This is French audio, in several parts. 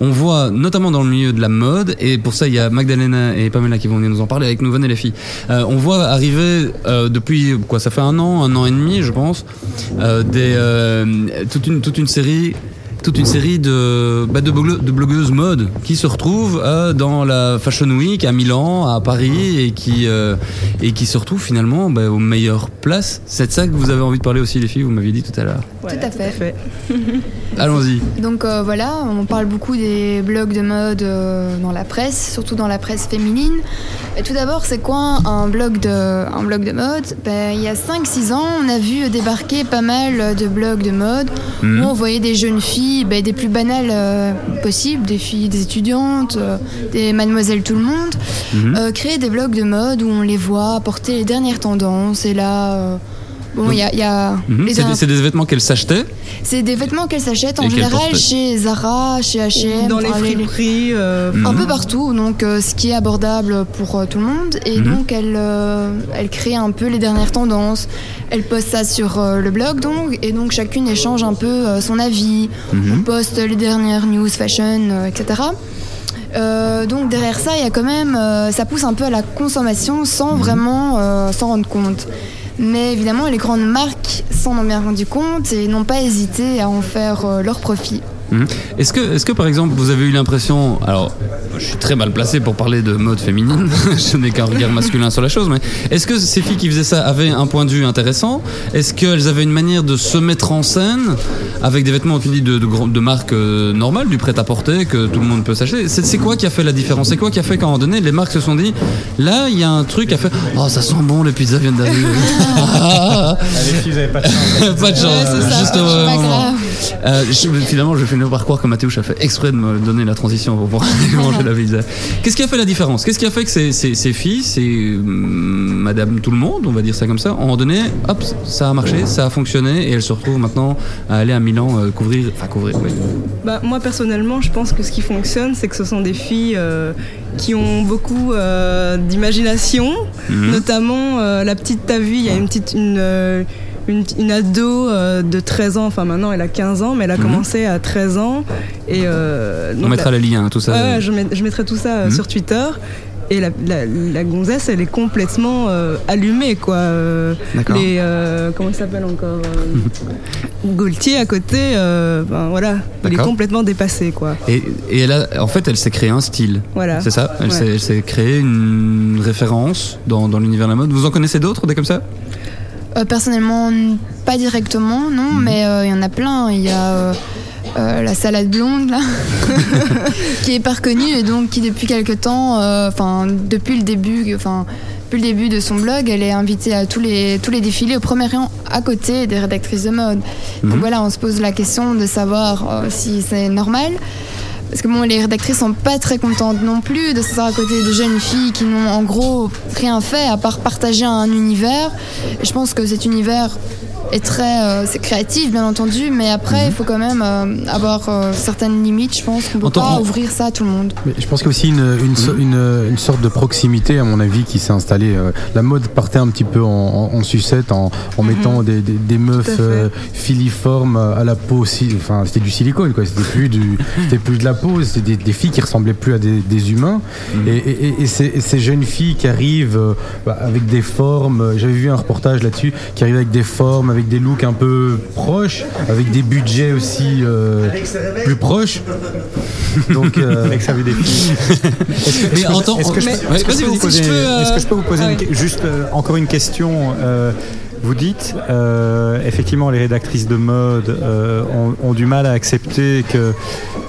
on voit notamment dans le milieu de la mode, et pour ça il y a Magdalena et Pamela qui vont venir nous en parler avec nous, venez les filles. Euh, on voit arriver euh, depuis quoi, ça fait un an, un an et demi, je pense, euh, toute une toute une série toute une série de, bah, de, blogue- de blogueuses mode qui se retrouvent euh, dans la Fashion Week à Milan, à Paris et qui, euh, et qui se retrouvent finalement bah, aux meilleures places. C'est de ça que vous avez envie de parler aussi les filles, vous m'aviez dit tout à l'heure. Tout à fait. Allons-y. Donc euh, voilà, on parle beaucoup des blogs de mode euh, dans la presse, surtout dans la presse féminine. Et tout d'abord, c'est quoi un blog de, un blog de mode? Ben, Il y a 5-6 ans, on a vu débarquer pas mal de blogs de mode où on voyait des jeunes filles, ben, des plus banales euh, possibles, des filles, des étudiantes, euh, des mademoiselles tout le monde, Mhm. euh, créer des blogs de mode où on les voit porter les dernières tendances. Et là, bon, il y a, il y a Mhm. C'est des, vêtements qu'elles s'achetaient. c'est des vêtements qu'elles s'achètent en général chez Zara, chez H&M, Dans les friperies. euh, Mhm. un peu partout, donc euh, ce qui est abordable pour euh, tout le monde. Et Mhm. donc elle, euh, elle crée un peu les dernières tendances. Elle poste ça sur euh, le blog, donc, et donc chacune échange un peu euh, son avis. Mhm. On poste les dernières news fashion, euh, etc. Euh, donc derrière ça, il y a quand même, euh, ça pousse un peu à la consommation sans Mhm. vraiment euh, s'en rendre compte. Mais évidemment, les grandes marques s'en ont bien rendu compte et n'ont pas hésité à en faire euh, leur profit. Mhm. Est-ce que, est-ce que par exemple vous avez eu l'impression, alors je suis très mal placé pour parler de mode féminine, je n'ai qu'un regard masculin sur la chose, mais est-ce que ces filles qui faisaient ça avaient un point de vue intéressant? Est-ce qu'elles avaient une manière de se mettre en scène avec des vêtements tu dis, de, de, de marque euh, normale, du prêt-à-porter que tout le monde peut s'acheter? C'est, quoi qui a fait la différence? C'est quoi qui a fait qu'à un moment donné les marques se sont dit là il y a un truc qui a fait oh ça sent bon les pizzas viennent d'arriver. Ah, Ah, les filles, pas de chance. pas de chance, Ouais, juste pas grave. Euh, je- finalement, je vais finir par croire que Mathéouche a fait exprès de me donner la transition pour pouvoir manger la pizza. Qu'est-ce qui a fait la différence? Qu'est-ce qui a fait que ces, ces, ces filles, ces hum, Madame tout le monde, on va dire ça comme ça, ont donné, hop, ça a marché, ça a fonctionné, et elles se retrouvent maintenant à aller à Milan euh, couvrir, enfin couvrir, oui. Bah, moi personnellement, je pense que ce qui fonctionne, c'est que ce sont des filles euh, qui ont beaucoup euh, d'imagination, Mhm. notamment la petite Tavi, il y a une petite une, une, une ado euh, de 13 ans, enfin maintenant elle a 15 ans, mais elle a Mhm. commencé à 13 ans et euh, On mettra la- les liens, tout ça. Ouais, je, met- je mettrai tout ça euh, Mhm. sur Twitter. Et la, la, la gonzesse, elle est complètement allumée, quoi. Les, comment il s'appelle encore Gaultier à côté, ben, voilà, il est complètement dépassé, quoi. Et, et elle a, en fait, elle s'est créée un style. Voilà. C'est ça Elle s'est- elle s'est créée une référence dans, dans l'univers de la mode. Vous en connaissez d'autres, des comme ça? Euh, personnellement, pas directement, non, Mhm. mais euh, il y en a plein. Il y a euh, euh, la salade blonde, là, qui est pas reconnue et donc qui, depuis quelque temps, euh, enfin, depuis le début, enfin, depuis le début de son blog, elle est invitée à tous les, tous les défilés au premier rang à côté des rédactrices de mode. Mhm. Donc voilà, on se pose la question de savoir si c'est normal. Parce que les rédactrices sont pas très contentes non plus de s'asseoir à côté de jeunes filles qui n'ont en gros rien fait à part partager un univers. Je pense que cet univers est très euh, c'est créatif bien entendu, mais après il faut quand même euh, avoir euh, certaines limites. Je pense qu'on peut En tant- pas ouvrir ça à tout le monde. Mais je pense qu'il y a aussi une, une, so- une, une sorte de proximité, à mon avis, qui s'est installée. Euh, La mode partait un petit peu en, en- en sucette, en, en mettant des, des, des meufs euh, filiformes à la peau aussi. Enfin, c'était du silicone, quoi. C'était plus, du, c'était plus de la peau. C'était des, des filles qui ressemblaient plus à des, des humains. Et, et- et- et ces, et ces jeunes filles qui arrivent euh, bah, avec des formes. J'avais vu un reportage là-dessus, qui arrivent avec des formes, avec des looks un peu proches, avec des budgets aussi euh, plus proches. Donc, euh, Avec sa vue des filles. Est-ce que, je peux- est-ce que vas-y, je peux vas-y, vous poser- euh, ah une juste euh, encore une question euh, Vous dites, euh, effectivement, les rédactrices de mode euh, ont, ont du mal à accepter que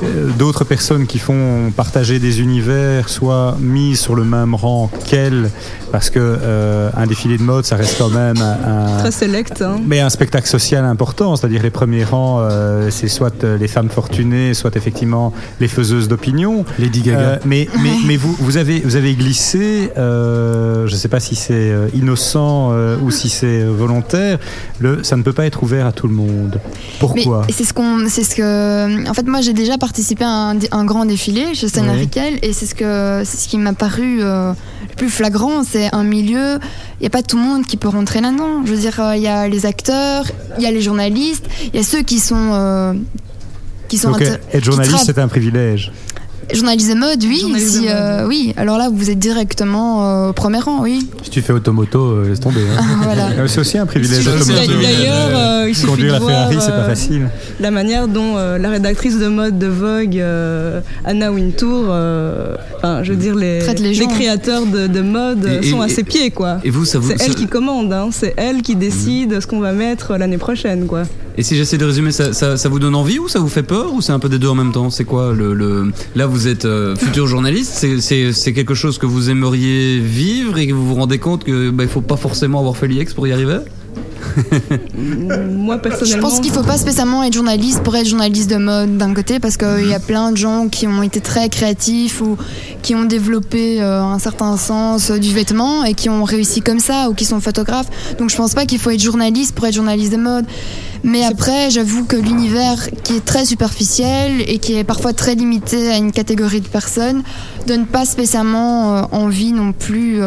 euh, d'autres personnes qui font partager des univers soient mises sur le même rang qu'elles, parce que euh, un défilé de mode, ça reste quand même un, Très select. hein. mais un spectacle social important, c'est-à-dire les premiers rangs, euh, c'est soit les femmes fortunées, soit effectivement les faiseuses d'opinion. Lady Gaga. Euh, mais mais, mais vous, vous, avez, vous avez glissé, euh, je ne sais pas si c'est innocent euh, ou si c'est euh, volontaire, le, ça ne peut pas être ouvert à tout le monde. Pourquoi c'est ce qu'on, c'est ce que, en fait, moi j'ai déjà participé à un, grand défilé chez Stella Oui. Et c'est ce que, c'est ce qui m'a paru euh, le plus flagrant, c'est un milieu. Il n'y a pas tout le monde qui peut rentrer là-dedans. Je veux dire, euh, il y a les acteurs, il y a les journalistes, il y a ceux qui sont euh, qui sont Donc être journaliste, c'est un privilège. Journaliste de mode, oui. Journaliste si, de euh, oui. Alors là, vous êtes directement euh, au premier rang, oui. Si tu fais automoto, euh, laisse tomber. hein. voilà. Euh, C'est aussi un privilège. D'ailleurs, euh, il suffit Conduire de la voir Ferrari, c'est pas facile. la manière dont euh, la rédactrice de mode de Vogue, euh, Anna Wintour, euh, enfin, je veux dire, les, créateurs de, de mode Et- et- sont à et- ses pieds, quoi. Et vous, ça vous. C'est ça- elle qui commande, hein. c'est elle qui décide ce qu'on va mettre l'année prochaine, quoi. Et si j'essaie de résumer, ça, ça, ça vous donne envie ou ça vous fait peur ou c'est un peu des deux en même temps? C'est quoi le, le... Là, vous êtes euh, futur journaliste. C'est- quelque chose que vous aimeriez vivre et que vous vous rendez compte que bah, il faut pas forcément avoir fait l'IEX pour y arriver? Moi, Je personnellement. pense qu'il faut pas spécialement être journaliste pour être journaliste de mode d'un côté parce qu'il y a plein de gens qui ont été très créatifs ou qui ont développé euh, un certain sens euh, du vêtement et qui ont réussi comme ça ou qui sont photographes. Donc je pense pas qu'il faut être journaliste pour être journaliste de mode. Mais après, j'avoue que l'univers qui est très superficiel et qui est parfois très limité à une catégorie de personnes donne pas spécialement euh, envie non plus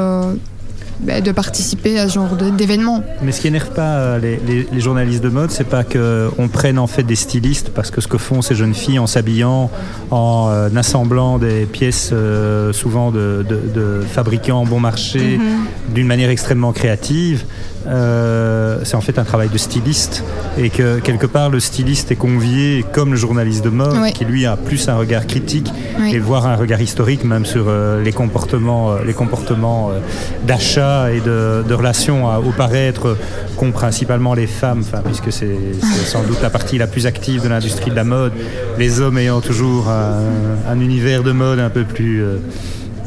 bah, de participer à ce genre d'événements. Mais ce qui énerve pas euh, les, les- les journalistes de mode, c'est pas qu'on prenne en fait des stylistes, parce que ce que font ces jeunes filles en s'habillant, en euh, assemblant des pièces euh, souvent de, de- de fabricants bon marché, d'une manière extrêmement créative, euh, c'est en fait un travail de styliste. Et que quelque part, le styliste est convié comme le journaliste de mode, qui lui a plus un regard critique Oui. et voire un regard historique même sur euh, les comportements, euh, les comportements euh, d'achat et de, de relations à- au paraître qu'ont principalement les femmes, enfin, puisque c'est c'est sans doute la partie la plus active de l'industrie de la mode, les hommes ayant toujours un, un univers de mode un peu plus euh,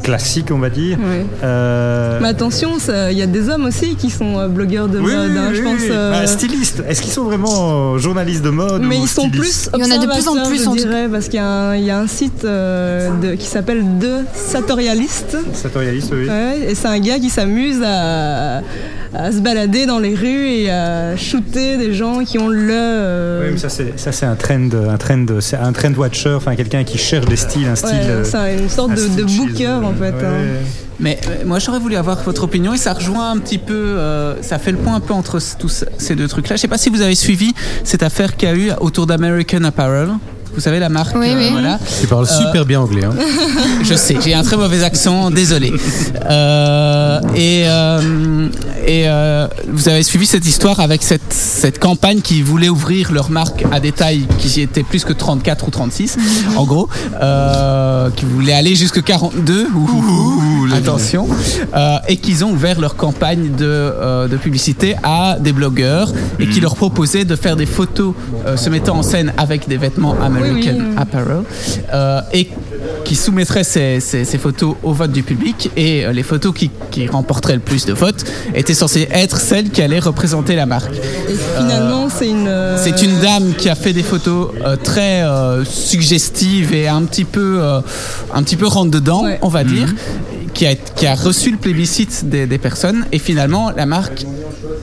classique, on va dire. Euh, Mais attention, il y a des hommes aussi qui sont euh, blogueurs de oui, mode, hein, oui, je pense. euh, Bah, stylistes, est-ce qu'ils sont vraiment euh, journalistes de mode Mais ou ils sont plus Il y en a de plus en plus, je en dirais, parce qu'il y, a un- il y a un site euh, de- qui s'appelle De Satorialiste. Sartorialistes, oui. Ouais, et c'est un gars qui s'amuse à, à se balader dans les rues et à shooter des gens qui ont le. euh, Oui, mais ça c'est ça c'est un trend, un trend, c'est un trend watcher, enfin quelqu'un qui cherche des styles, un style. ouais, c'est une sorte un de, booker en fait. Ouais. hein. Mais euh, moi j'aurais voulu avoir votre opinion et ça rejoint un petit peu, euh, ça fait le point un peu entre tous ces deux trucs-là. Je sais pas si vous avez suivi cette affaire qu'il y a eu autour d'American Apparel. Vous savez la marque, Oui, oui. voilà. Tu parles Euh, super bien anglais. Hein. Je sais, j'ai un très mauvais accent, désolé. Euh, et euh, et euh, vous avez suivi cette histoire avec cette, cette campagne qui voulait ouvrir leur marque à des tailles qui étaient plus que 34 ou 36, en gros, euh, qui voulaient aller jusque 42, ouh, ouh, ouh, attention, euh, et qu'ils ont ouvert leur campagne de, euh, de publicité à des blogueurs et qui leur proposaient de faire des photos euh, se mettant en scène avec des vêtements American oui. Apparel euh, et qui soumettraient ces, ces- ces photos au vote du public et euh, les photos qui, qui remporteraient le plus de votes étaient censées être celles qui allaient représenter la marque. Et finalement, c'est une. euh, C'est une dame qui a fait des photos euh, très euh, suggestives et un petit peu, euh, un petit peu rentre dedans, Ouais. on va dire, qui a, qui a reçu le plébiscite des, des personnes et finalement la marque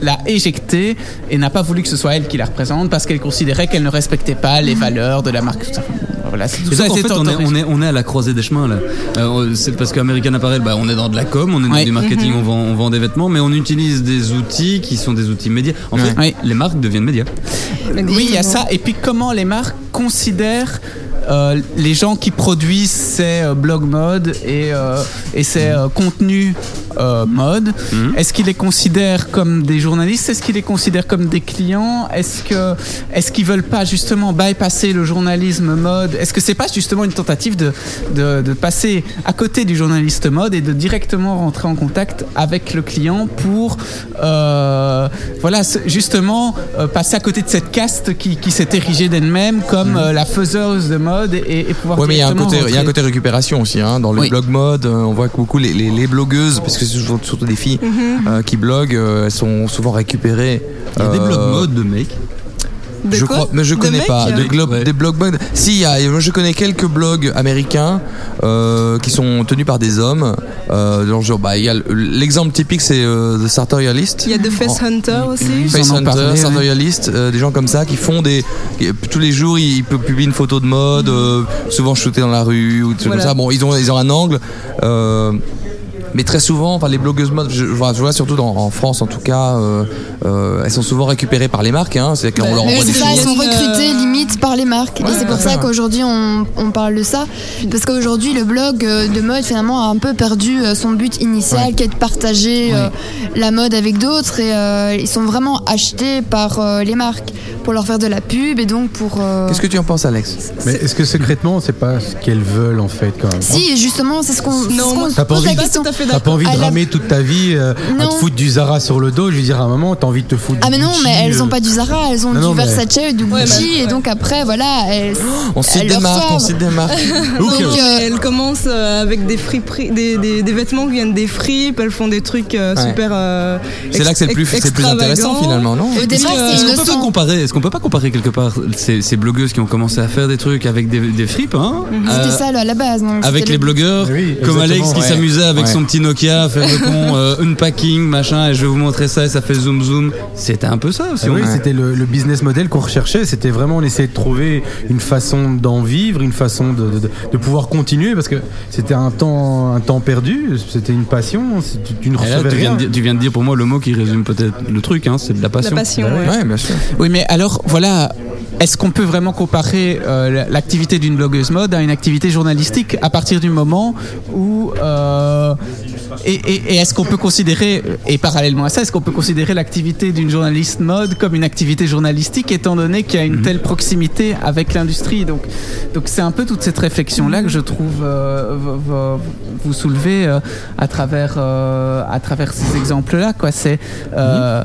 l'a éjectée et n'a pas voulu que ce soit elle qui la représente parce qu'elle considérait qu'elle ne respectait pas les valeurs de la marque. Tout ça. Voilà, c'est- tout ça en fait, on est, on, est, on est à la croisée des chemins là. Euh, c'est parce qu'American Apparel, bah, on est dans de la com, on est dans Ouais. du marketing, on, vend, on vend des vêtements, mais on utilise des outils qui sont des outils médias. En fait, Ouais. les marques deviennent médias. Oui, il y a ça. Et puis comment les marques considèrent euh, les gens qui produisent ces euh, blogs mode et, euh, et ces contenus mode. Mhm. Est-ce qu'ils les considèrent comme des journalistes? Est-ce qu'ils les considèrent comme des clients? Est-ce que est-ce qu'ils veulent pas justement bypasser le journalisme mode? Est-ce que c'est pas justement une tentative de, de, de passer à côté du journaliste mode et de directement rentrer en contact avec le client pour euh, voilà justement euh, passer à côté de cette caste qui, qui s'est érigée d'elle-même comme euh, la faiseuse de mode? Et, et pouvoir Ouais, mais il y a un côté, il y a un rentrer. côté récupération aussi. Hein. Dans les Oui. blog mode, euh, on voit que beaucoup les, les, les blogueuses, parce que c'est surtout, des filles euh, qui bloguent, euh, elles sont souvent récupérées. Il y a des blogs mode de mecs. De je quoi crois, mais je connais pas. De glo- Ouais. Des blogs. Si, il y a, moi je connais quelques blogs américains euh, qui sont tenus par des hommes. Euh, bah, il y a le- l'exemple typique, c'est euh, The Sartorialist. Il y a The Face Hunter aussi. Face Hunter, parlé, ouais. Sartorialist, euh, des gens comme ça qui font des. qui- tous les jours, ils, ils publient une photo de mode, euh, souvent shootée dans la rue ou des trucs Voilà. comme ça. Bon, ils ont, ils ont un angle. Mais très souvent, enfin, les blogueuses mode, je, je vois, je vois surtout dans- en France en tout cas, euh, euh, elles sont souvent récupérées par les marques. Hein, c'est qu'on leur Mais envoie des c'est ça, elles sont recrutées euh, limite par les marques. et c'est pour ça qu'aujourd'hui on, on parle de ça. Parce qu'aujourd'hui le blog euh, de mode finalement a un peu perdu euh, son but initial qui est de partager euh, la mode avec d'autres. Et euh, ils sont vraiment achetés par euh, les marques pour leur faire de la pub et donc pour. euh, Qu'est-ce que tu en penses, Alex? Mais est-ce que secrètement, c'est pas ce qu'elles veulent en fait quand même? Si, justement, c'est ce qu'on c'est Non, ce se pose la envie- question. tout à fait T'as pas envie de ramer toute ta vie euh, à te foutre du Zara sur le dos. Je veux dire, à un moment, t'as envie de te foutre Ah du mais non, Gucci, mais elles euh, ont pas du Zara, elles ont Non, non, du mais- Versace ou du Ouais, Gucci mais- et donc après voilà, elles, On cite elles des leur marques, on des marques. Donc, euh, elles commencent euh, avec des, friperies, des, des, des vêtements qui viennent des fripes, elles font des trucs euh, Ouais. super. euh, C'est là que c'est le plus, ex- c'est le plus intéressant finalement, non Au départ, c'est Est-ce qu'on peut pas comparer Est-ce qu'on peut pas comparer quelque part ces, blogueuses qui ont commencé à faire des trucs avec des, fripes, hein euh, C'était ça là, à la base. donc avec les le- blogueurs comme Alex qui s'amusait avec son petit Nokia à faire le con euh, unpacking machin et je vais vous montrer ça et ça fait zoom zoom c'était un peu ça aussi Ah oui, c'était le, le business model qu'on recherchait. C'était vraiment on essayait de trouver une façon d'en vivre, une façon de, de- de pouvoir continuer parce que c'était un temps, un temps perdu. C'était une passion. Tu, tu ne Et là, recevais tu, viens rien. de, dire- tu viens de dire pour moi le mot qui résume peut-être le truc hein, c'est de la La passion passion, Bah ouais. Ouais, bien sûr. Oui, mais alors, voilà, est-ce qu'on peut vraiment comparer euh, l'activité d'une blogueuse mode à une activité journalistique à partir du moment où... euh, et et- et est-ce qu'on peut considérer, et parallèlement à ça, est-ce qu'on peut considérer l'activité d'une journaliste mode comme une activité journalistique étant donné qu'il y a une telle proximité avec l'industrie? Donc donc c'est un peu toute cette réflexion-là que je trouve euh, v- v- vous soulever euh, à, travers, euh, à travers ces exemples-là. quoi. C'est... euh,